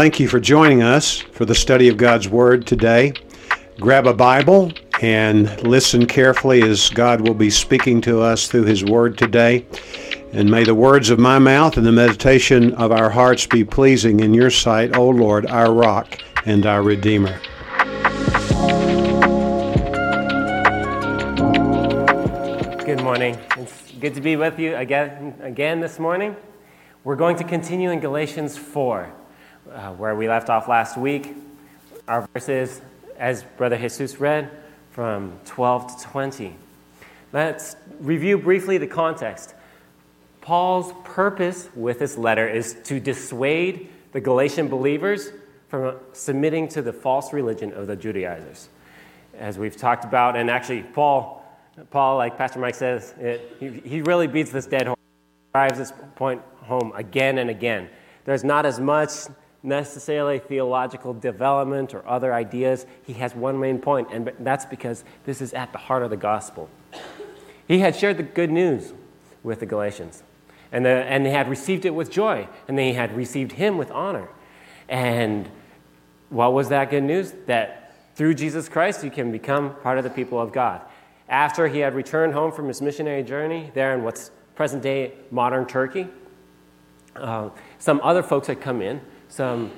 Thank you for joining us for the study of God's Word today. Grab a Bible and listen carefully as God will be speaking to us through His Word today. And may the words of my mouth and the meditation of our hearts be pleasing in your sight, O Lord, our rock and our Redeemer. Good morning. It's good to be with you again, again this morning. We're going to continue in Galatians 4 uh, where we left off last week. Our verses, as Brother Jesus read, from 12 to 20. Let's review briefly the context. Paul's purpose with this letter is to dissuade the Galatian believers from submitting to the false religion of the Judaizers. As we've talked about, and actually, Paul, Paul like Pastor Mike says, it, he, he really beats this dead horse, drives this point home again and again. There's not as much necessarily theological development or other ideas. He has one main point, and that's because this is at the heart of the gospel. He had shared the good news with the Galatians, and, the, and they had received it with joy, and they had received him with honor. And what was that good news? That through Jesus Christ, you can become part of the people of God. After he had returned home from his missionary journey there in what's present day modern Turkey, uh, some other folks had come in some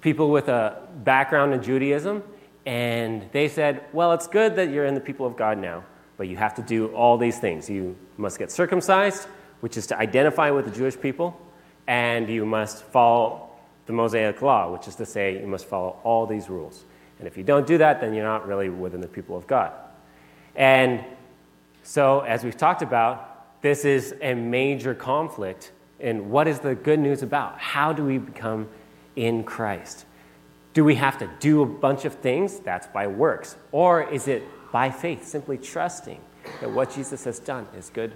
people with a background in Judaism, and they said, Well, it's good that you're in the people of God now, but you have to do all these things. You must get circumcised, which is to identify with the Jewish people, and you must follow the Mosaic Law, which is to say, you must follow all these rules. And if you don't do that, then you're not really within the people of God. And so, as we've talked about, this is a major conflict and what is the good news about? How do we become in Christ? Do we have to do a bunch of things? That's by works. Or is it by faith, simply trusting that what Jesus has done is good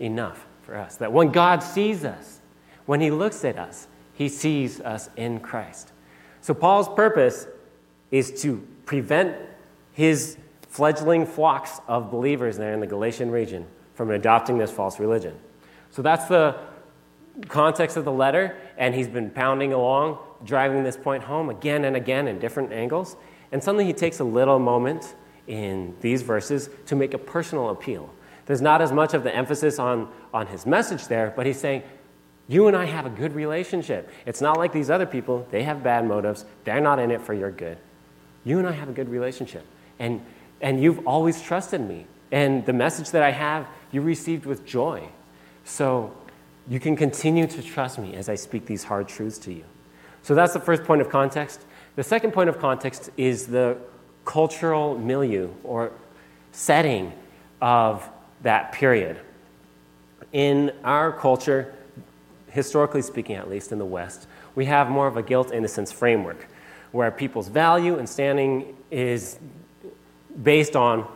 enough for us? That when God sees us, when He looks at us, He sees us in Christ. So, Paul's purpose is to prevent his fledgling flocks of believers there in the Galatian region from adopting this false religion. So, that's the context of the letter, and he's been pounding along, driving this point home again and again in different angles. And suddenly he takes a little moment in these verses to make a personal appeal. There's not as much of the emphasis on, on his message there, but he's saying, You and I have a good relationship. It's not like these other people, they have bad motives, they're not in it for your good. You and I have a good relationship. And, and you've always trusted me. And the message that I have, you received with joy. So you can continue to trust me as I speak these hard truths to you. So that's the first point of context. The second point of context is the cultural milieu or setting of that period. In our culture, historically speaking, at least in the West, we have more of a guilt innocence framework where people's value and standing is based on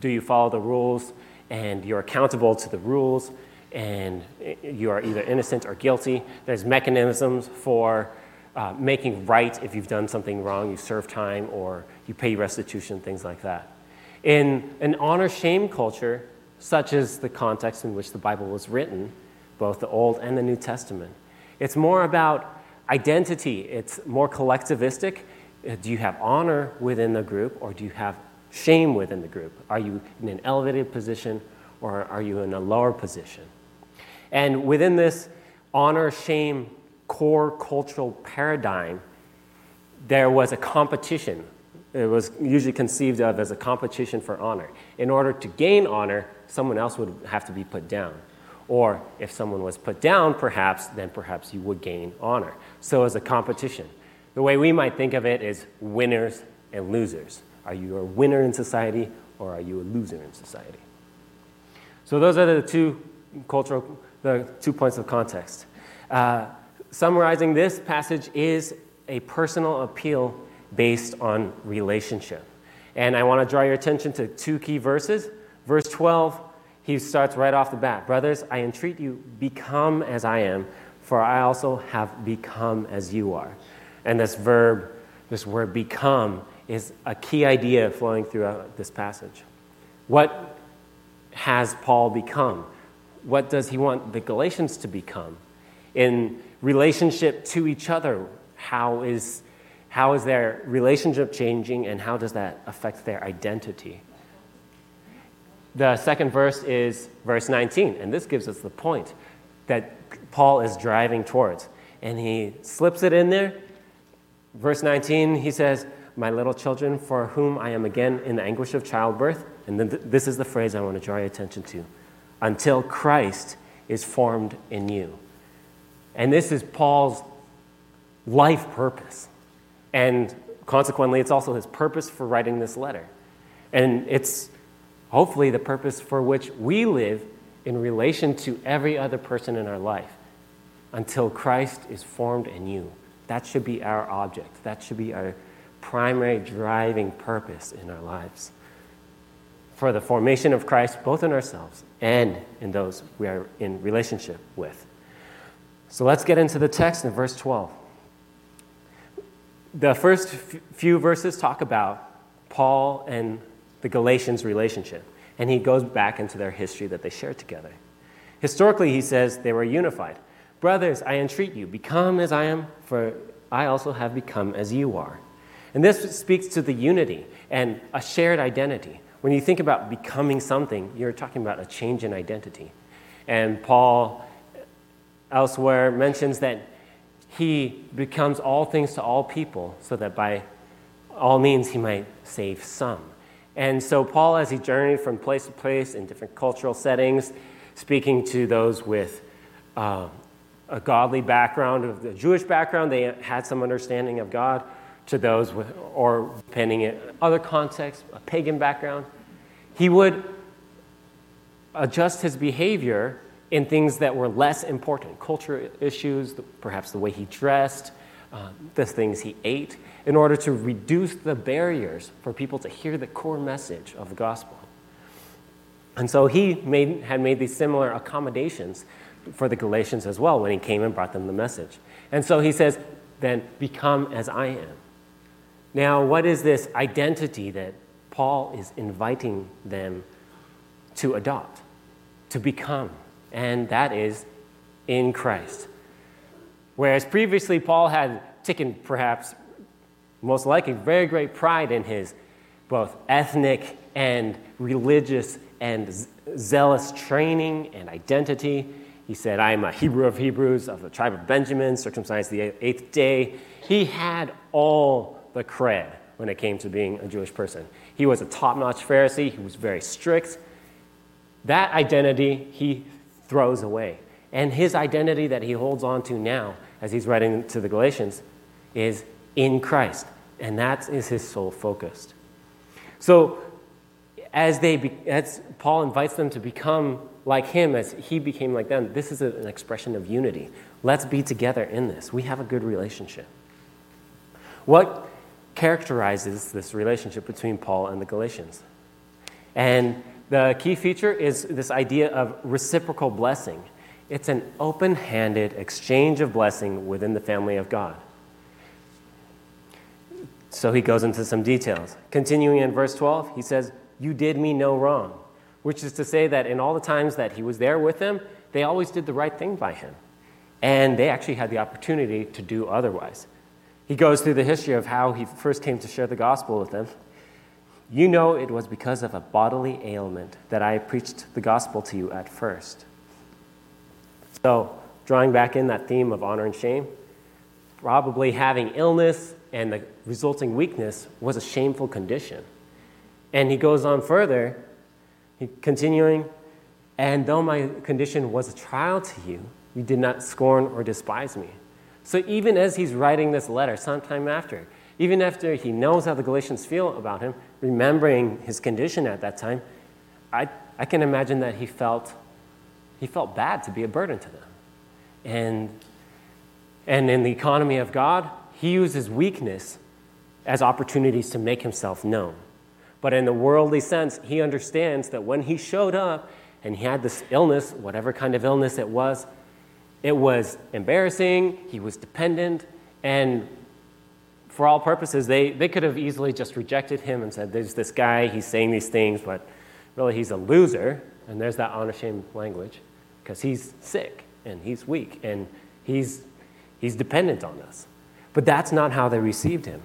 do you follow the rules and you're accountable to the rules and you are either innocent or guilty. There's mechanisms for uh, making right if you've done something wrong, you serve time or you pay restitution, things like that. In an honor shame culture, such as the context in which the Bible was written, both the Old and the New Testament, it's more about identity, it's more collectivistic. Uh, do you have honor within the group or do you have shame within the group? Are you in an elevated position or are you in a lower position? And within this honor shame core cultural paradigm, there was a competition. It was usually conceived of as a competition for honor. In order to gain honor, someone else would have to be put down. Or if someone was put down, perhaps, then perhaps you would gain honor. So it's a competition. The way we might think of it is winners and losers. Are you a winner in society or are you a loser in society? So those are the two cultural the two points of context. Uh, summarizing this passage is a personal appeal based on relationship. And I want to draw your attention to two key verses. Verse 12, he starts right off the bat Brothers, I entreat you, become as I am, for I also have become as you are. And this verb, this word become, is a key idea flowing throughout this passage. What has Paul become? What does he want the Galatians to become? In relationship to each other, How is, how is their relationship changing, and how does that affect their identity? The second verse is verse 19, and this gives us the point that Paul is driving towards. And he slips it in there. Verse 19, he says, My little children, for whom I am again in the anguish of childbirth. And then th- this is the phrase I want to draw your attention to until Christ is formed in you. And this is Paul's life purpose. And consequently, it's also his purpose for writing this letter. And it's hopefully the purpose for which we live in relation to every other person in our life until Christ is formed in you. That should be our object. That should be our primary driving purpose in our lives for the formation of Christ, both in ourselves and in those we are in relationship with. So let's get into the text in verse 12. The first few verses talk about Paul and the Galatians' relationship, and he goes back into their history that they shared together. Historically, he says they were unified. Brothers, I entreat you, become as I am, for I also have become as you are. And this speaks to the unity and a shared identity. When you think about becoming something, you're talking about a change in identity. And Paul elsewhere mentions that he becomes all things to all people so that by all means he might save some. And so, Paul, as he journeyed from place to place in different cultural settings, speaking to those with uh, a godly background, of the Jewish background, they had some understanding of God to those with, or depending in other contexts, a pagan background. He would adjust his behavior in things that were less important, culture issues, perhaps the way he dressed, uh, the things he ate, in order to reduce the barriers for people to hear the core message of the gospel. And so he made, had made these similar accommodations for the Galatians as well when he came and brought them the message. And so he says, then become as I am. Now, what is this identity that Paul is inviting them to adopt, to become? And that is in Christ. Whereas previously, Paul had taken perhaps, most likely, very great pride in his both ethnic and religious and zealous training and identity. He said, I am a Hebrew of Hebrews, of the tribe of Benjamin, circumcised the eighth day. He had all the cred when it came to being a Jewish person. He was a top notch Pharisee, he was very strict. That identity he throws away. And his identity that he holds on to now, as he's writing to the Galatians, is in Christ. And that is his sole focus. So, as, they, be, as Paul invites them to become like him as he became like them. This is an expression of unity. Let's be together in this. We have a good relationship. What characterizes this relationship between Paul and the Galatians? And the key feature is this idea of reciprocal blessing. It's an open handed exchange of blessing within the family of God. So he goes into some details. Continuing in verse 12, he says, You did me no wrong which is to say that in all the times that he was there with them, they always did the right thing by him. And they actually had the opportunity to do otherwise. He goes through the history of how he first came to share the gospel with them. You know it was because of a bodily ailment that I preached the gospel to you at first. So, drawing back in that theme of honor and shame, probably having illness and the resulting weakness was a shameful condition. And he goes on further Continuing, and though my condition was a trial to you, you did not scorn or despise me. So even as he's writing this letter, sometime after, even after he knows how the Galatians feel about him, remembering his condition at that time, I, I can imagine that he felt, he felt bad to be a burden to them. And, and in the economy of God, he uses weakness as opportunities to make himself known. But in the worldly sense, he understands that when he showed up and he had this illness, whatever kind of illness it was, it was embarrassing, he was dependent, and for all purposes, they, they could have easily just rejected him and said, There's this guy, he's saying these things, but really he's a loser. And there's that honor shame language because he's sick and he's weak and he's, he's dependent on us. But that's not how they received him.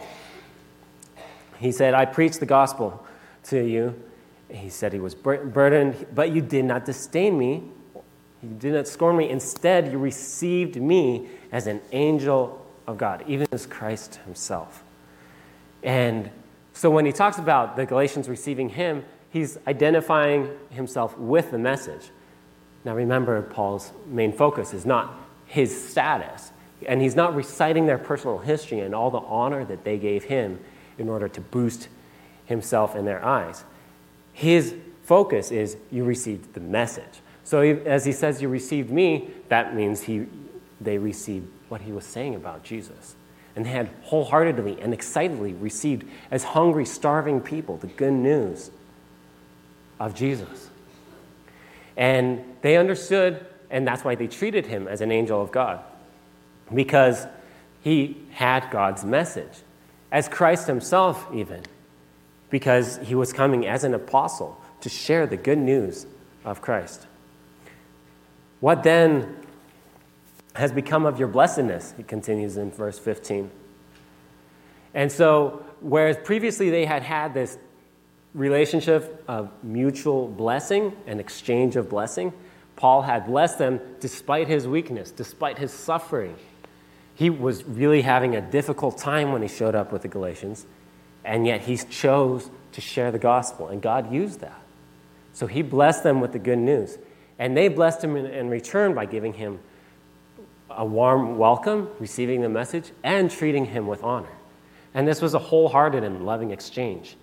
He said, I preached the gospel to you. He said he was burdened, but you did not disdain me. You did not scorn me. Instead, you received me as an angel of God, even as Christ himself. And so when he talks about the Galatians receiving him, he's identifying himself with the message. Now remember, Paul's main focus is not his status, and he's not reciting their personal history and all the honor that they gave him in order to boost himself in their eyes. His focus is you received the message. So as he says, you received me, that means he, they received what he was saying about Jesus. And they had wholeheartedly and excitedly received, as hungry, starving people, the good news of Jesus. And they understood, and that's why they treated him as an angel of God, because he had God's message, as Christ himself, even, because he was coming as an apostle to share the good news of Christ. What then has become of your blessedness? He continues in verse 15. And so, whereas previously they had had this relationship of mutual blessing and exchange of blessing, Paul had blessed them despite his weakness, despite his suffering. He was really having a difficult time when he showed up with the Galatians, and yet he chose to share the gospel, and God used that. So he blessed them with the good news. And they blessed him in, in return by giving him a warm welcome, receiving the message, and treating him with honor. And this was a wholehearted and loving exchange.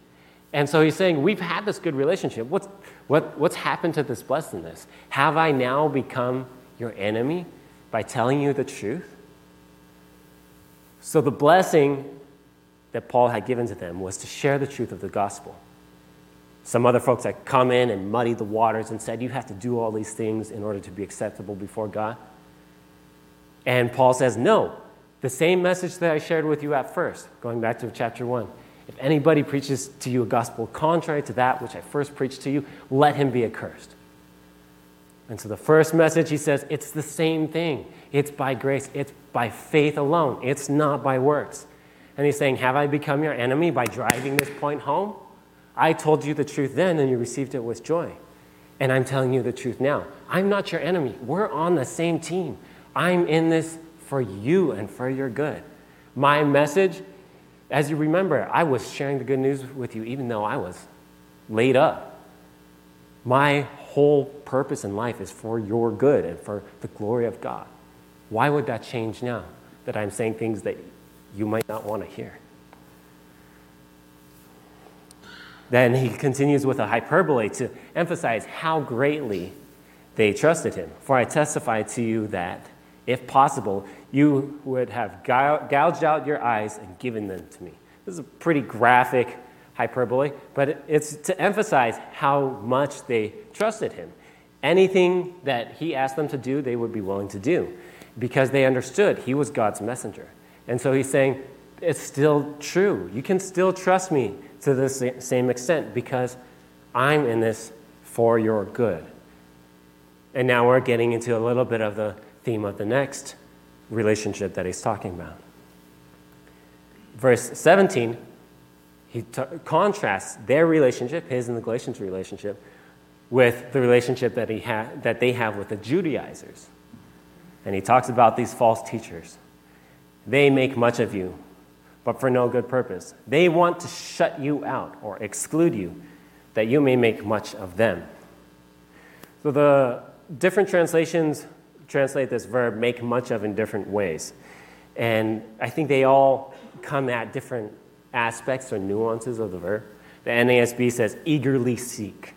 And so he's saying, We've had this good relationship. What's, what, what's happened to this blessedness? Have I now become your enemy by telling you the truth? So the blessing that Paul had given to them was to share the truth of the gospel. Some other folks that come in and muddy the waters and said, You have to do all these things in order to be acceptable before God. And Paul says, No, the same message that I shared with you at first, going back to chapter 1. If anybody preaches to you a gospel contrary to that which I first preached to you, let him be accursed. And so the first message, he says, it's the same thing. It's by grace, it's by faith alone, it's not by works. And he's saying, Have I become your enemy by driving this point home? I told you the truth then, and you received it with joy. And I'm telling you the truth now. I'm not your enemy. We're on the same team. I'm in this for you and for your good. My message, as you remember, I was sharing the good news with you even though I was laid up. My whole purpose in life is for your good and for the glory of God. Why would that change now that I'm saying things that you might not want to hear? Then he continues with a hyperbole to emphasize how greatly they trusted him. For I testify to you that, if possible, you would have gouged out your eyes and given them to me. This is a pretty graphic hyperbole, but it's to emphasize how much they trusted him. Anything that he asked them to do, they would be willing to do because they understood he was God's messenger. And so he's saying, it's still true. You can still trust me to the same extent because I'm in this for your good. And now we're getting into a little bit of the theme of the next relationship that he's talking about. Verse 17, he t- contrasts their relationship, his and the Galatians' relationship, with the relationship that, he ha- that they have with the Judaizers. And he talks about these false teachers. They make much of you, but for no good purpose. They want to shut you out or exclude you, that you may make much of them. So the different translations translate this verb make much of in different ways. And I think they all come at different aspects or nuances of the verb. The NASB says eagerly seek.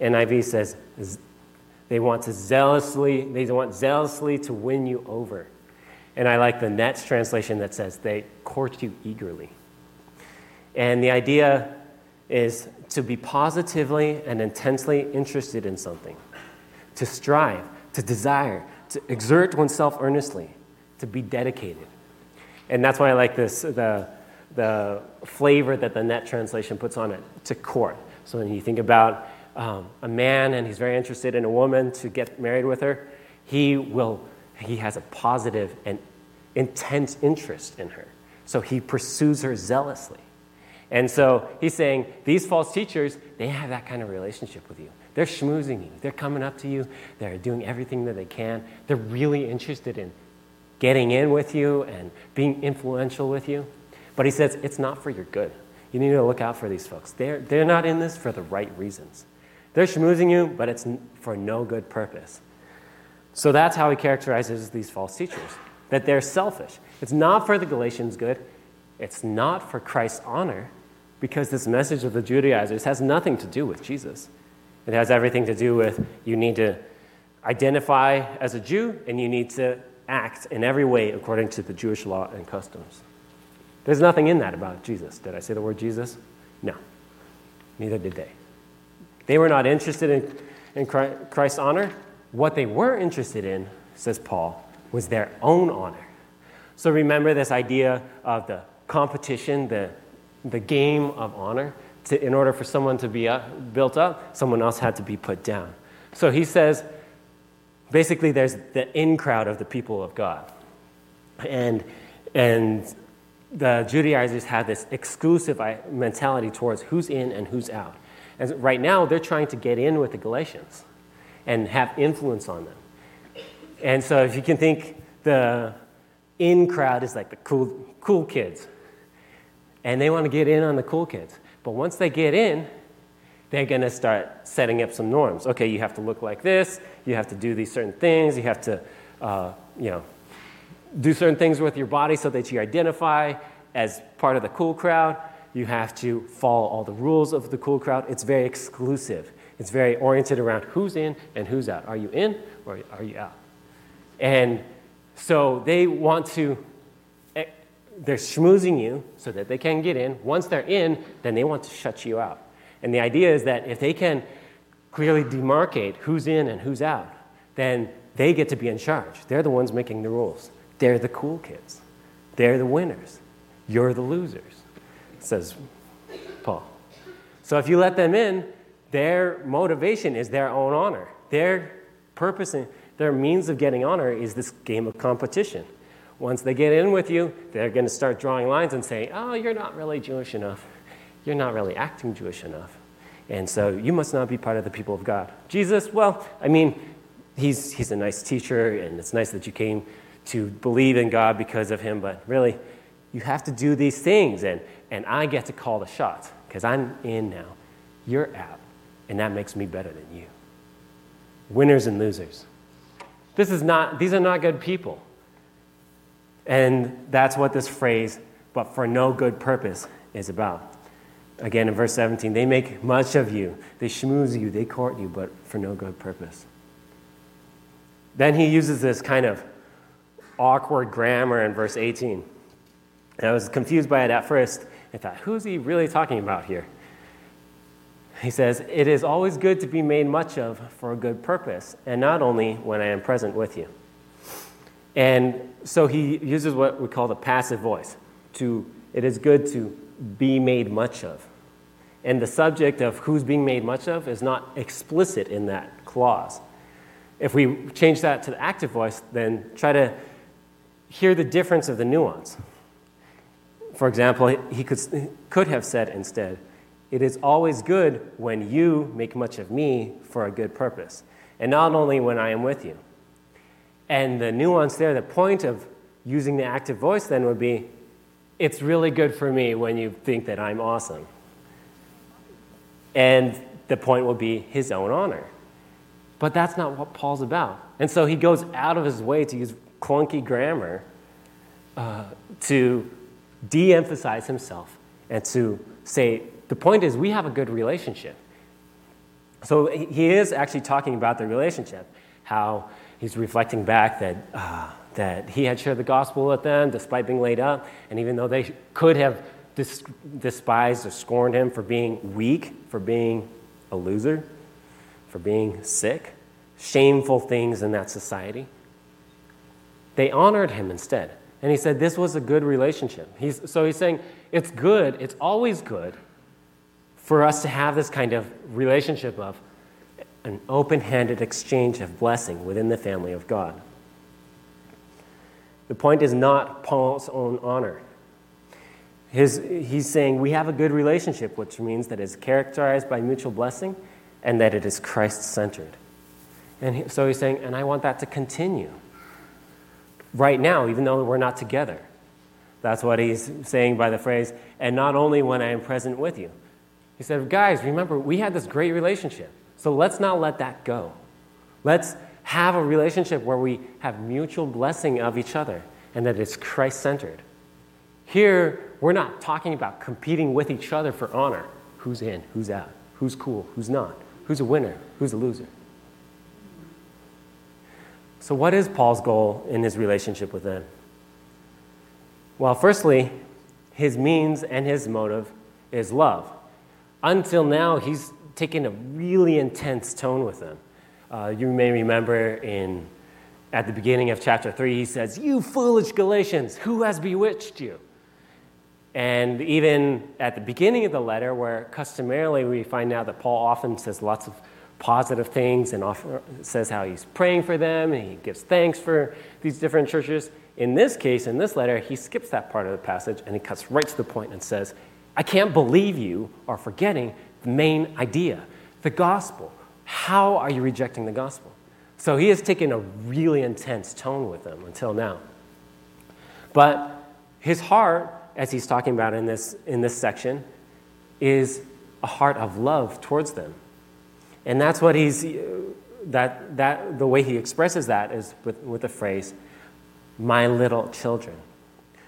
NIV says they want to zealously, they want zealously to win you over. And I like the NET's translation that says they court you eagerly. And the idea is to be positively and intensely interested in something, to strive, to desire, to exert oneself earnestly, to be dedicated. And that's why I like this, the, the flavor that the NET translation puts on it, to court. So when you think about um, a man and he's very interested in a woman to get married with her, he will, he has a positive and intense interest in her. So he pursues her zealously. And so he's saying these false teachers, they have that kind of relationship with you. They're schmoozing you. They're coming up to you. They're doing everything that they can. They're really interested in getting in with you and being influential with you. But he says it's not for your good. You need to look out for these folks. They're, they're not in this for the right reasons. They're schmoozing you, but it's for no good purpose. So that's how he characterizes these false teachers that they're selfish. It's not for the Galatians' good, it's not for Christ's honor, because this message of the Judaizers has nothing to do with Jesus. It has everything to do with you need to identify as a Jew and you need to act in every way according to the Jewish law and customs. There's nothing in that about Jesus. Did I say the word Jesus? No. Neither did they. They were not interested in, in Christ's honor. What they were interested in, says Paul, was their own honor. So remember this idea of the competition, the, the game of honor. To, in order for someone to be uh, built up, someone else had to be put down. So he says, basically, there's the in crowd of the people of God. And, and the Judaizers have this exclusive mentality towards who's in and who's out. And right now, they're trying to get in with the Galatians and have influence on them. And so, if you can think the in crowd is like the cool, cool kids, and they want to get in on the cool kids. But once they get in, they're going to start setting up some norms. Okay, you have to look like this, you have to do these certain things, you have to, uh, you know, do certain things with your body so that you identify as part of the cool crowd. You have to follow all the rules of the cool crowd. It's very exclusive. It's very oriented around who's in and who's out. Are you in or are you out? And so they want to, eh, they're schmoozing you so that they can get in. Once they're in, then they want to shut you out. And the idea is that if they can clearly demarcate who's in and who's out, then they get to be in charge. They're the ones making the rules. They're the cool kids. They're the winners. You're the losers, says Paul. So if you let them in, their motivation is their own honor. Their purpose and their means of getting honor is this game of competition. Once they get in with you, they're going to start drawing lines and say, Oh, you're not really Jewish enough. You're not really acting Jewish enough. And so you must not be part of the people of God. Jesus, well, I mean, he's, he's a nice teacher, and it's nice that you came to believe in God because of him, but really, you have to do these things, and, and I get to call the shots because I'm in now. You're out, and that makes me better than you. Winners and losers. This is not, these are not good people. And that's what this phrase, but for no good purpose, is about. Again, in verse 17, they make much of you, they schmooze you, they court you, but for no good purpose. Then he uses this kind of awkward grammar in verse 18. And I was confused by it at first. I thought, who's he really talking about here? He says, It is always good to be made much of for a good purpose, and not only when I am present with you. And so he uses what we call the passive voice. To, it is good to be made much of. And the subject of who's being made much of is not explicit in that clause. If we change that to the active voice, then try to hear the difference of the nuance. For example, he could, could have said instead, It is always good when you make much of me for a good purpose, and not only when I am with you. And the nuance there, the point of using the active voice then would be, It's really good for me when you think that I'm awesome. And the point will be his own honor. But that's not what Paul's about. And so he goes out of his way to use clunky grammar uh, to de emphasize himself and to say, the point is, we have a good relationship. So he is actually talking about the relationship, how he's reflecting back that, uh, that he had shared the gospel with them despite being laid up, and even though they could have dis- despised or scorned him for being weak, for being a loser, for being sick, shameful things in that society, they honored him instead. And he said this was a good relationship. He's, so he's saying it's good, it's always good for us to have this kind of relationship of an open handed exchange of blessing within the family of God. The point is not Paul's own honor. His, he's saying we have a good relationship, which means that it's characterized by mutual blessing and that it is Christ centered. And he, so he's saying, and I want that to continue right now, even though we're not together. That's what he's saying by the phrase, and not only when I am present with you. He said, guys, remember, we had this great relationship. So let's not let that go. Let's have a relationship where we have mutual blessing of each other and that it's Christ centered. Here, we're not talking about competing with each other for honor. Who's in, who's out, who's cool, who's not, who's a winner, who's a loser. So, what is Paul's goal in his relationship with them? Well, firstly, his means and his motive is love. Until now, he's taken a really intense tone with them. Uh, you may remember in at the beginning of chapter 3, he says, You foolish Galatians, who has bewitched you? And even at the beginning of the letter, where customarily we find out that Paul often says lots of positive things and often says how he's praying for them and he gives thanks for these different churches. In this case, in this letter, he skips that part of the passage and he cuts right to the point and says, I can't believe you are forgetting the main idea, the gospel. How are you rejecting the gospel? So he has taken a really intense tone with them until now. But his heart, as he's talking about in this, in this section, is a heart of love towards them. And that's what he's, that, that, the way he expresses that is with, with the phrase, my little children.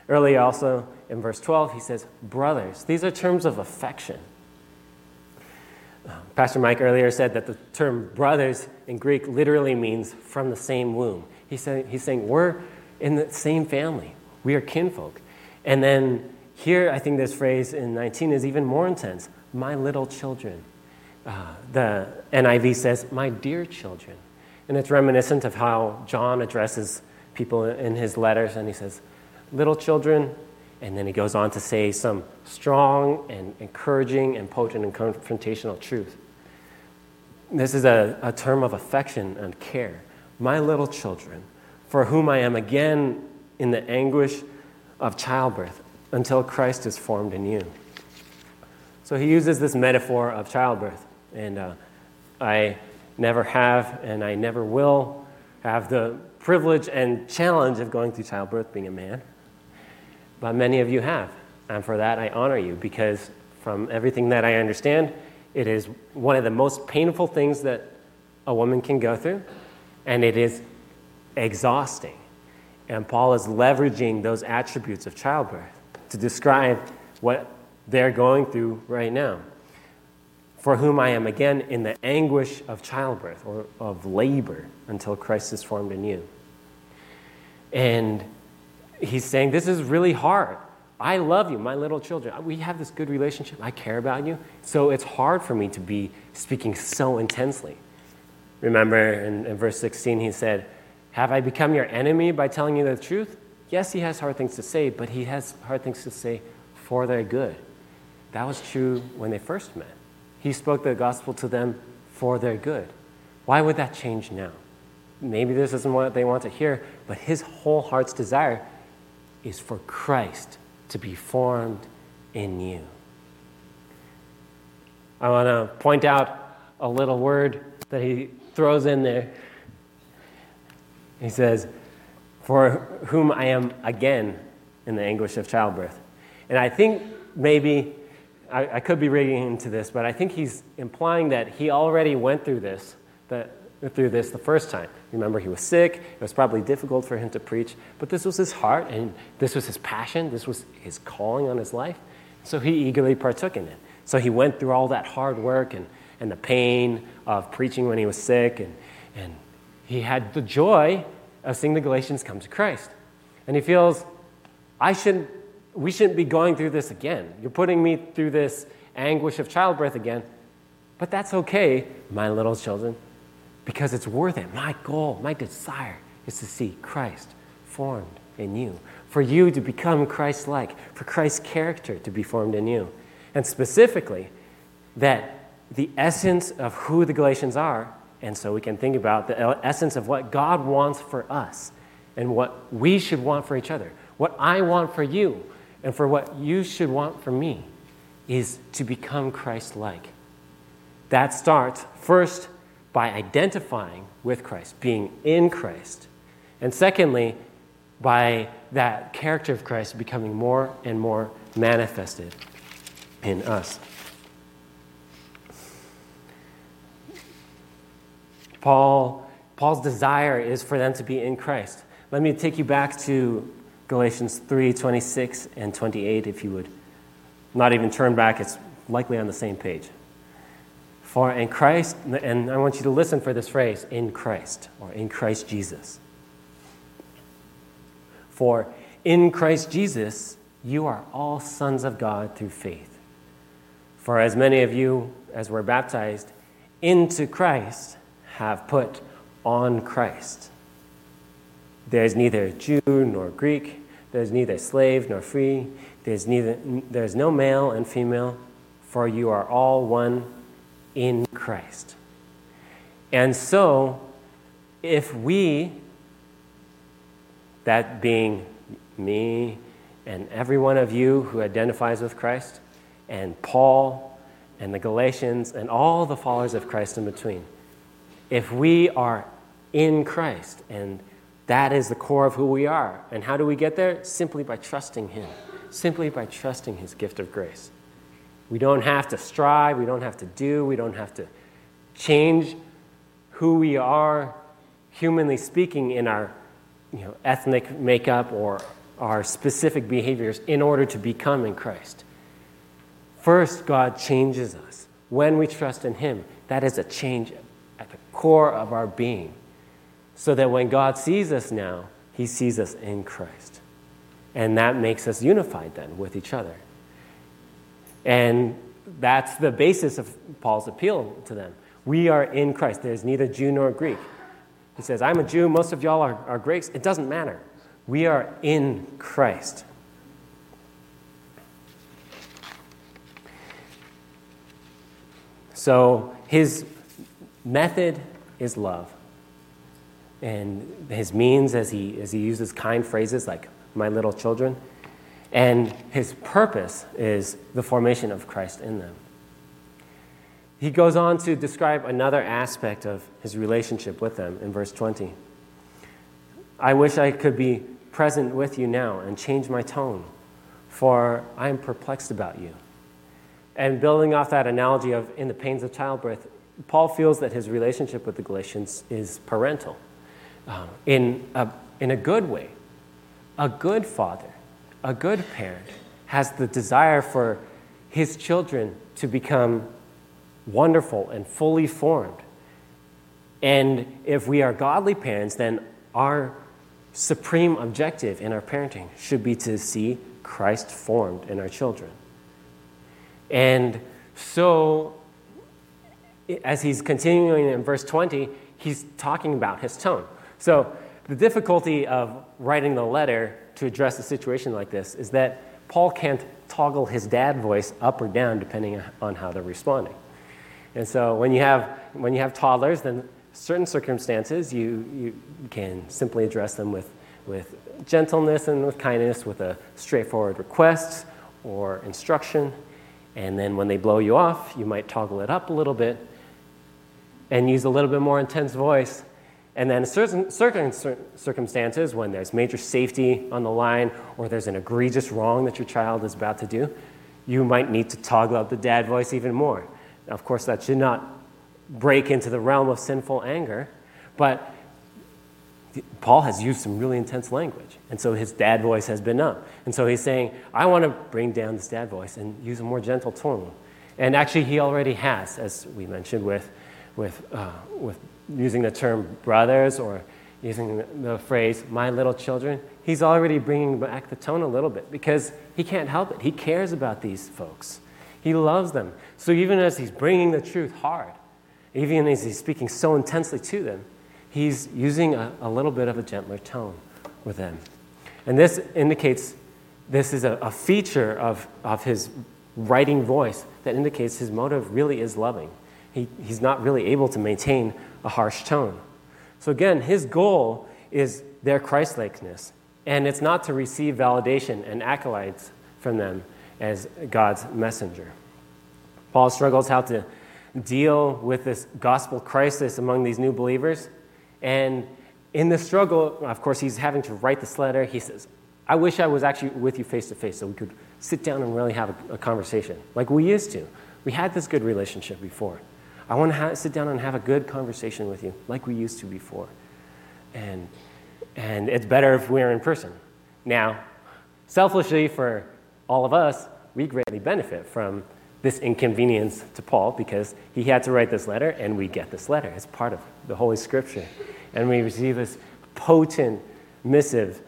Earlier, also in verse 12, he says, brothers. These are terms of affection. Pastor Mike earlier said that the term brothers in Greek literally means from the same womb. He's saying, he's saying we're in the same family, we are kinfolk. And then here, I think this phrase in 19 is even more intense my little children. Uh, the NIV says, my dear children. And it's reminiscent of how John addresses people in his letters, and he says, little children, and then he goes on to say some strong and encouraging and potent and confrontational truth. This is a, a term of affection and care. My little children, for whom I am again in the anguish of childbirth until Christ is formed in you. So he uses this metaphor of childbirth. And uh, I never have, and I never will have the privilege and challenge of going through childbirth being a man. But many of you have. And for that, I honor you because from everything that I understand, it is one of the most painful things that a woman can go through, and it is exhausting. And Paul is leveraging those attributes of childbirth to describe what they're going through right now. For whom I am again in the anguish of childbirth or of labor until Christ is formed in you. And he's saying, This is really hard. I love you, my little children. We have this good relationship. I care about you. So it's hard for me to be speaking so intensely. Remember in, in, verse 16, he said, Have I become your enemy by telling you the truth? Yes, he has hard things to say, but he has hard things to say for their good. That was true when they first met. He spoke the gospel to them for their good. Why would that change now? Maybe this isn't what they want to hear, but his whole heart's desire is for Christ to be formed in you. I want to point out a little word that he throws in there. He says, For whom I am again in the anguish of childbirth. And I think maybe, I, I could be reading into this, but I think he's implying that he already went through this, that through this the first time. Remember, he was sick. It was probably difficult for him to preach, but this was his heart and this was his passion. This was his calling on his life. So he eagerly partook in it. So he went through all that hard work and, and the pain of preaching when he was sick, and, and he had the joy of seeing the Galatians come to Christ. And he feels, I shouldn't, we shouldn't be going through this again. You're putting me through this anguish of childbirth again, but that's okay, my little children because it's worth it. My goal, my desire is to see Christ formed in you, for you to become Christ like, for Christ's character to be formed in you. And specifically, that the essence of who the Galatians are, and so we can think about the essence of what God wants for us, and what we should want for each other, what I want for you, and for what you should want for me, is to become Christ like. That starts first by identifying with Christ, being in Christ. And secondly, by that character of Christ becoming more and more manifested in us. Paul, Paul's desire is for them to be in Christ. Let me take you back to Galatians 3 26 and 28, if you would. Not even turn back, it's likely on the same page. For in Christ, and I want you to listen for this phrase, in Christ, or in Christ Jesus. For in Christ Jesus, you are all sons of God through faith. For as many of you as were baptized into Christ have put on Christ. There's neither Jew nor Greek, there's neither slave nor free, there's, neither, there's no male and female, for you are all one in Christ. And so, if we, that being me and every one of you who identifies with Christ, and Paul and the Galatians and all the followers of Christ in between, if we are in Christ, and that is the core of who we are, and how do we get there? Simply by trusting Him, simply by trusting His gift of grace. We don't have to strive, we don't have to do, we don't have to change who we are, humanly speaking, in our you know, ethnic makeup or our specific behaviors in order to become in Christ. First, God changes us. When we trust in Him, that is a change at the core of our being. So that when God sees us now, He sees us in Christ. And that makes us unified then with each other. And that's the basis of Paul's appeal to them. We are in Christ. There's neither Jew nor Greek. He says, I'm a Jew, most of y'all are, are Greeks. It doesn't matter. We are in Christ. So his method is love. And his means as he, as he uses kind phrases like my little children, and his purpose is the formation of Christ in them. He goes on to describe another aspect of his relationship with them in verse 20. I wish I could be present with you now and change my tone, for I am perplexed about you. And building off that analogy of in the pains of childbirth, Paul feels that his relationship with the Galatians is parental uh, in, a, in a good way. A good father a good parent has the desire for his children to become wonderful and fully formed. And if we are godly parents, then our supreme objective in our parenting should be to see Christ formed in our children. And so, as he's continuing in verse 20, he's talking about his tone. So, the difficulty of writing the letter to address a situation like this is that Paul can't toggle his dad voice up or down depending on how they're responding. And so when you have, when you have toddlers, then certain circumstances you, you can simply address them with, with gentleness and with kindness, with a straightforward request or instruction. And then when they blow you off, you might toggle it up a little bit and use a little bit more intense voice and then, in certain, certain circumstances, when there's major safety on the line or there's an egregious wrong that your child is about to do, you might need to toggle up the dad voice even more. Now, of course, that should not break into the realm of sinful anger, but Paul has used some really intense language. And so his dad voice has been up. And so he's saying, I want to bring down this dad voice and use a more gentle tone. And actually, he already has, as we mentioned with, with, uh, with using the term brothers or using the phrase my little children, he's already bringing back the tone a little bit because he can't help it. He cares about these folks, he loves them. So even as he's bringing the truth hard, even as he's speaking so intensely to them, he's using a, a little bit of a gentler tone with them. And this indicates this is a, a feature of, of his writing voice that indicates his motive really is loving. He, he's not really able to maintain a harsh tone. So, again, his goal is their Christlikeness. And it's not to receive validation and accolades from them as God's messenger. Paul struggles how to deal with this gospel crisis among these new believers. And in the struggle, of course, he's having to write this letter. He says, I wish I was actually with you face to face so we could sit down and really have a, a, conversation like we used to. We had this good relationship before. I want to sit down and have a good conversation with you like we used to before. And, and it's better if we're in person. Now, selfishly, for all of us, we greatly benefit from this inconvenience to Paul because he had to write this letter, and we get this letter. It's part of the Holy Scripture. And we receive this potent missive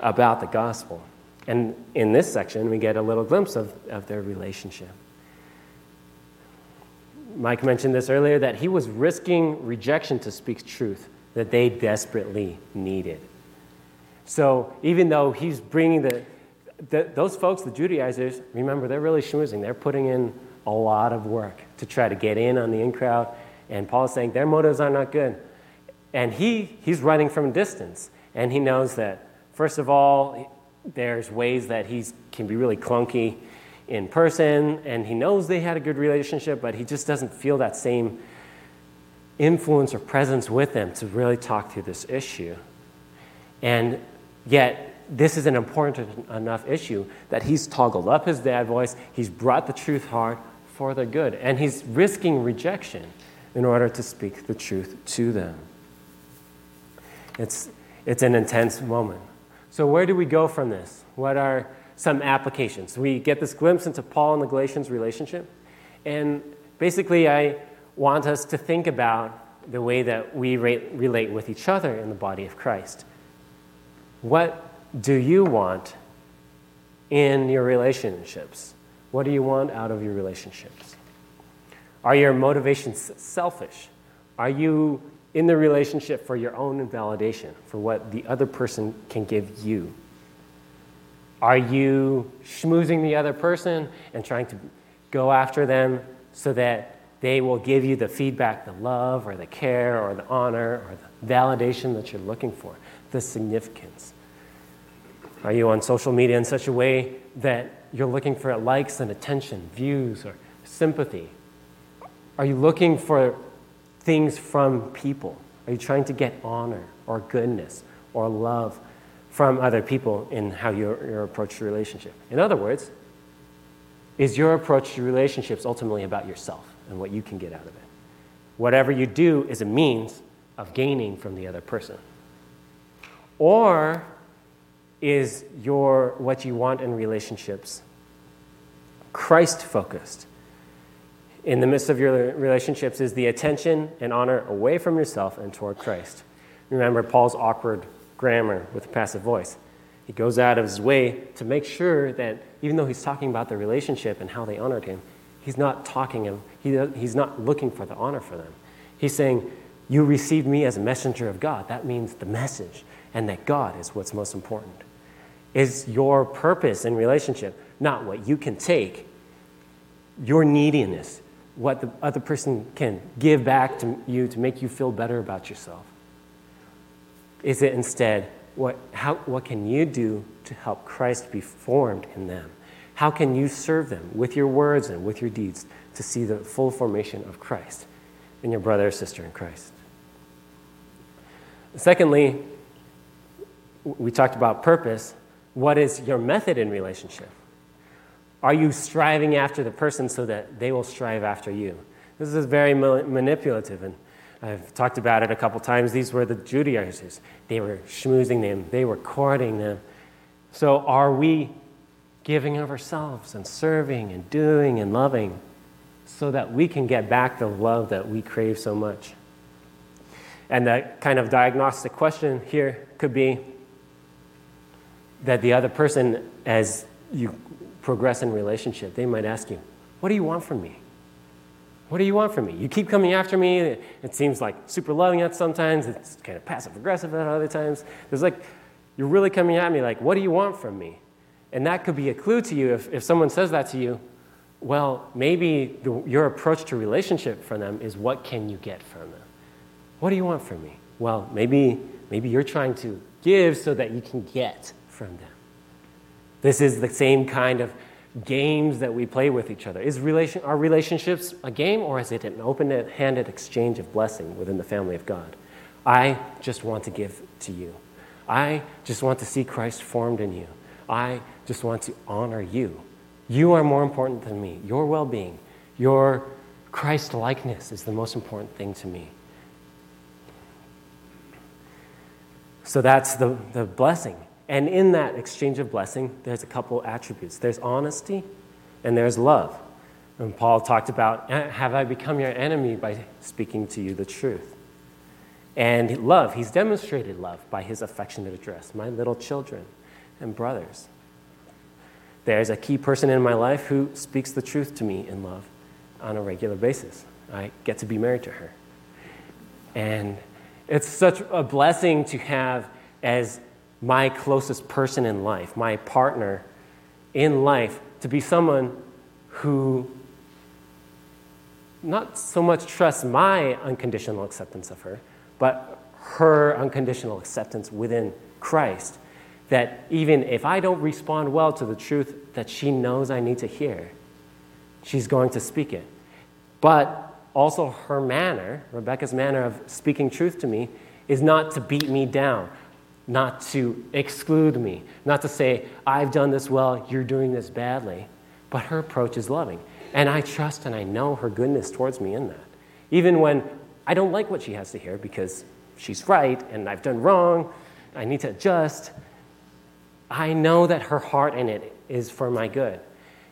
about the gospel. And in this section, we get a little glimpse of, of their relationship. Mike mentioned this earlier that he was risking rejection to speak truth that they desperately needed. So even though he's bringing the, the, those folks, the Judaizers, remember, they're really schmoozing. They're putting in a lot of work to try to get in on the in crowd. And Paul's saying their motives are not good. And he, he's running from a distance. And he knows that, first of all, there's ways that he can be really clunky in person. And he knows they had a good relationship, but he just doesn't feel that same influence or presence with them to really talk through this issue. And yet, this is an important enough issue that he's toggled up his dad voice, he's brought the truth hard for their good, and he's risking rejection in order to speak the truth to them. It's, it's an intense moment. So, where do we go from this? What are some applications? We get this glimpse into Paul and the Galatians' relationship. And basically, I want us to think about the way that we relate with each other in the body of Christ. What do you want in your relationships? What do you want out of your relationships? Are your motivations selfish? Are you in the relationship for your own validation, for what the other person can give you? Are you schmoozing the other person and trying to go after them so that they will give you the feedback, the love, or the care, or the honor, or the validation that you're looking for, the significance? Are you on social media in such a way that you're looking for likes and attention, views, or sympathy? Are you looking for things from people? Are you trying to get honor or goodness or love from other people in how your, your approach to relationship? In other words, is your approach to relationships ultimately about yourself and what you can get out of it? Whatever you do is a means of gaining from the other person. Or is your what you want in relationships Christ focused? In the midst of your relationships is the attention and honor away from yourself and toward Christ. Remember Paul's awkward grammar with a passive voice. He goes out of his way to make sure that even though he's talking about the relationship and how they honored him, he's not talking him, he, he's not looking for the honor for them. He's saying, You received me as a messenger of God. That means the message, and that God is what's most important is your purpose in relationship, not what you can take, your neediness, what the other person can give back to you to make you feel better about yourself? Is it instead, what, how, what can you do to help Christ be formed in them? How can you serve them with your words and with your deeds to see the full formation of Christ in your brother or sister in Christ? Secondly, we talked about purpose. What is your method in relationship? Are you striving after the person so that they will strive after you? This is very manipulative, and I've talked about it a couple times. These were the Judaizers. They were schmoozing them, they were courting them. So, are we giving of ourselves and serving and doing and loving so that we can get back the love that we crave so much? And that kind of diagnostic question here could be that the other person, as you progress in relationship, they might ask you, What do you want from me? What do you want from me? You keep coming after me. It seems like super loving at sometimes. It's kind of passive aggressive at other times. There's like, you're really coming at me like, what do you want from me? And that could be a clue to you if, if someone says that to you. Well, maybe the, your approach to relationship for them is what can you get from them? What do you want from me? Well, maybe maybe you're trying to give so that you can get from them. This is the same kind of games that we play with each other. Is relation, our relationships a game or is it an open handed exchange of blessing within the family of God? I just want to give to you. I just want to see Christ formed in you. I just want to honor you. You are more important than me. Your well being, your Christ likeness is the most important thing to me. So that's the, the blessing. And in that exchange of blessing, there's a couple attributes there's honesty and there's love. And Paul talked about, uh, Have I become your enemy by speaking to you the truth? And love, he's demonstrated love by his affectionate address, my little children and brothers. There's a key person in my life who speaks the truth to me in love on a regular basis. I get to be married to her. And it's such a blessing to have as my closest person in life, my partner in life, to be someone who not so much trusts my unconditional acceptance of her, but her unconditional acceptance within Christ. That even if I don't respond well to the truth that she knows I need to hear, she's going to speak it. But also her manner, Rebecca's manner of speaking truth to me, is not to beat me down, not to exclude me, not to say, I've done this well, you're doing this badly. But her approach is loving. And I trust and I know her goodness towards me in that. Even when I don't like what she has to hear because she's right and I've done wrong, I need to adjust. I know that her heart in it is for my good.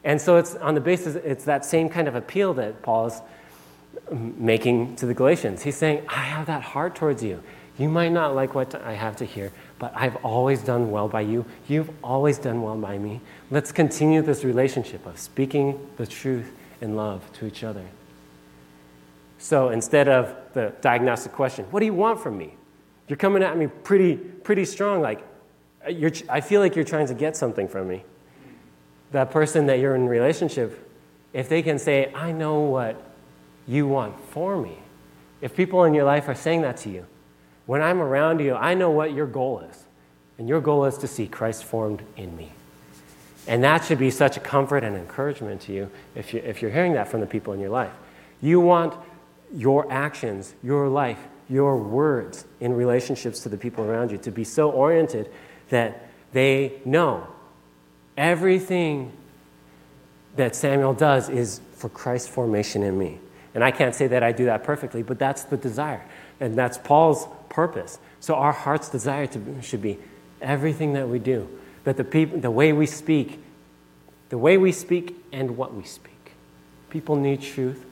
And so it's on the basis, it's that same kind of appeal that Paul is making to the Galatians. He's saying, I have that heart towards you. You might not like what I have to hear, but I've always done well by you. You've always done well by me. Let's continue this relationship of speaking the truth in love to each other. So instead of the diagnostic question, what do you want from me? You're coming at me pretty, pretty strong, like, I feel like you're trying to get something from me. That person that you're in relationship, if they can say, I know what you want for me. If people in your life are saying that to you, when I'm around you, I know what your goal is. And your goal is to see Christ formed in me. And that should be such a comfort and encouragement to you if, you if you're hearing that from the people in your life. You want your actions, your life, your words in relationships to the people around you to be so oriented that they know everything that Samuel does is for Christ's formation in me. And I can't say that I do that perfectly, but that's the desire. And that's Paul's purpose. So our heart's desire to, should be everything that we do, that the, peop- the way we speak, the way we speak and what we speak. People need truth,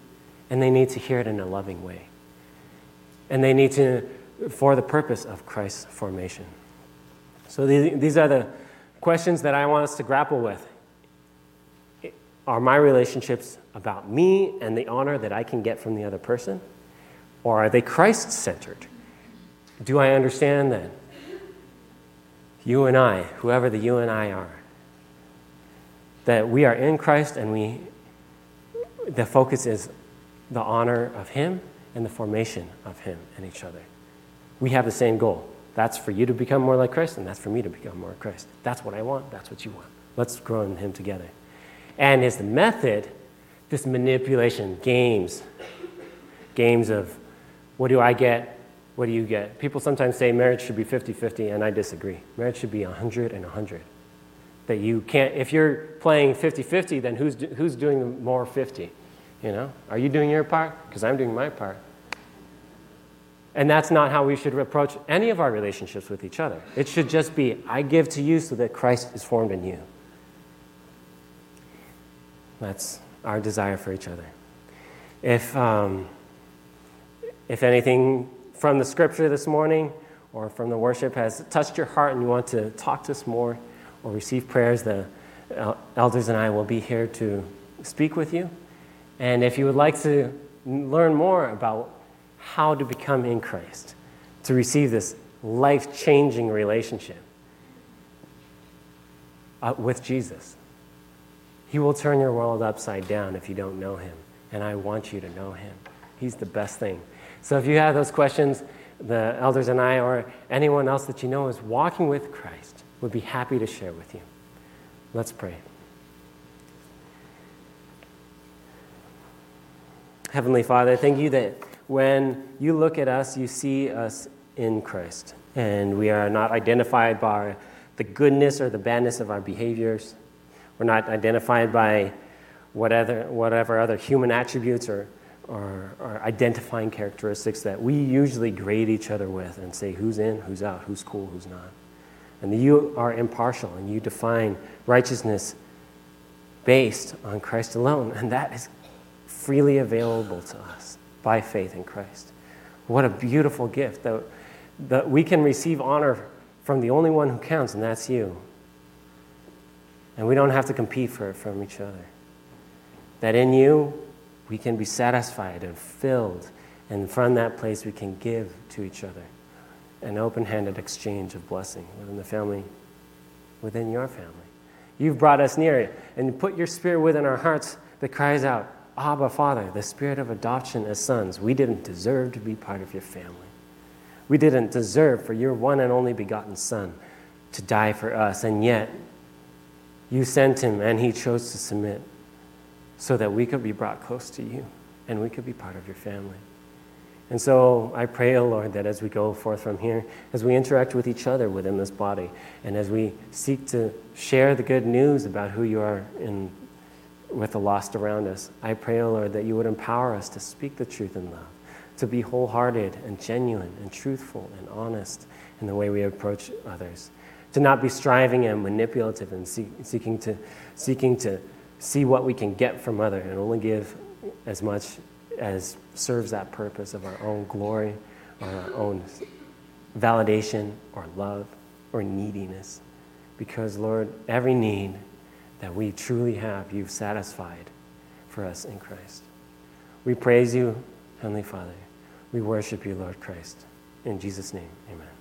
and they need to hear it in a loving way. And they need to, for the purpose of Christ's formation. So these, these are the questions that I want us to grapple with. Are my relationships about me and the honor that I can get from the other person? Or are they Christ centered? Do I understand that you and I, whoever the you and I are, that we are in Christ and we, the focus is the honor of Him and the formation of Him and each other. We have the same goal. That's for you to become more like Christ, and that's for me to become more Christ. That's what I want. That's what you want. Let's grow in Him together. And is the method this manipulation, games, games of what do I get, what do you get? People sometimes say marriage should be 50 50, and I disagree. Marriage should be 100 and 100. That you can't, if you're playing 50 50, then who's, who's doing more 50? You know, are you doing your part? Because I'm doing my part. And that's not how we should approach any of our relationships with each other. It should just be I give to you so that Christ is formed in you. That's our desire for each other. If, um, if anything from the scripture this morning or from the worship has touched your heart and you want to talk to us more or receive prayers, the elders and I will be here to speak with you. And if you would like to learn more about how to become in Christ, to receive this life changing relationship uh, with Jesus, He will turn your world upside down if you don't know Him. And I want you to know Him. He's the best thing. So if you have those questions, the elders and I, or anyone else that you know is walking with Christ, would be happy to share with you. Let's pray. Heavenly Father, thank you that when you look at us, you see us in Christ. And we are not identified by the goodness or the badness of our behaviors. We're not identified by whatever, whatever other human attributes or, or, or identifying characteristics that we usually grade each other with and say who's in, who's out, who's cool, who's not. And you are impartial and you define righteousness based on Christ alone. And that is freely available to us by faith in Christ. What a beautiful gift that, that we can receive honor from the only one who counts, and that's you. And we don't have to compete for it from each other. That in you, we can be satisfied and filled, and from that place, we can give to each other an open handed exchange of blessing within the family, within your family. You've brought us near and put your spirit within our hearts that cries out, Abba, Father, the spirit of adoption as sons. We didn't deserve to be part of your family. We didn't deserve for your one and only begotten Son to die for us, and yet you sent him and he chose to submit so that we could be brought close to you and we could be part of your family. And so I pray, O oh Lord, that as we go forth from here, as we interact with each other within this body, and as we seek to share the good news about who you are in, with the lost around us, I pray, O oh Lord, that you would empower us to speak the truth in love, to be wholehearted and genuine and truthful and honest in the way we approach others, to not be striving and manipulative and seek, seeking, to, seeking to see what we can get from other and only give as much as serves that purpose of our own glory or our own validation or love or neediness. Because, Lord, every need that we truly have, you've satisfied for us in Christ. We praise you, Heavenly Father. We worship you, Lord Christ. In Jesus' name, amen.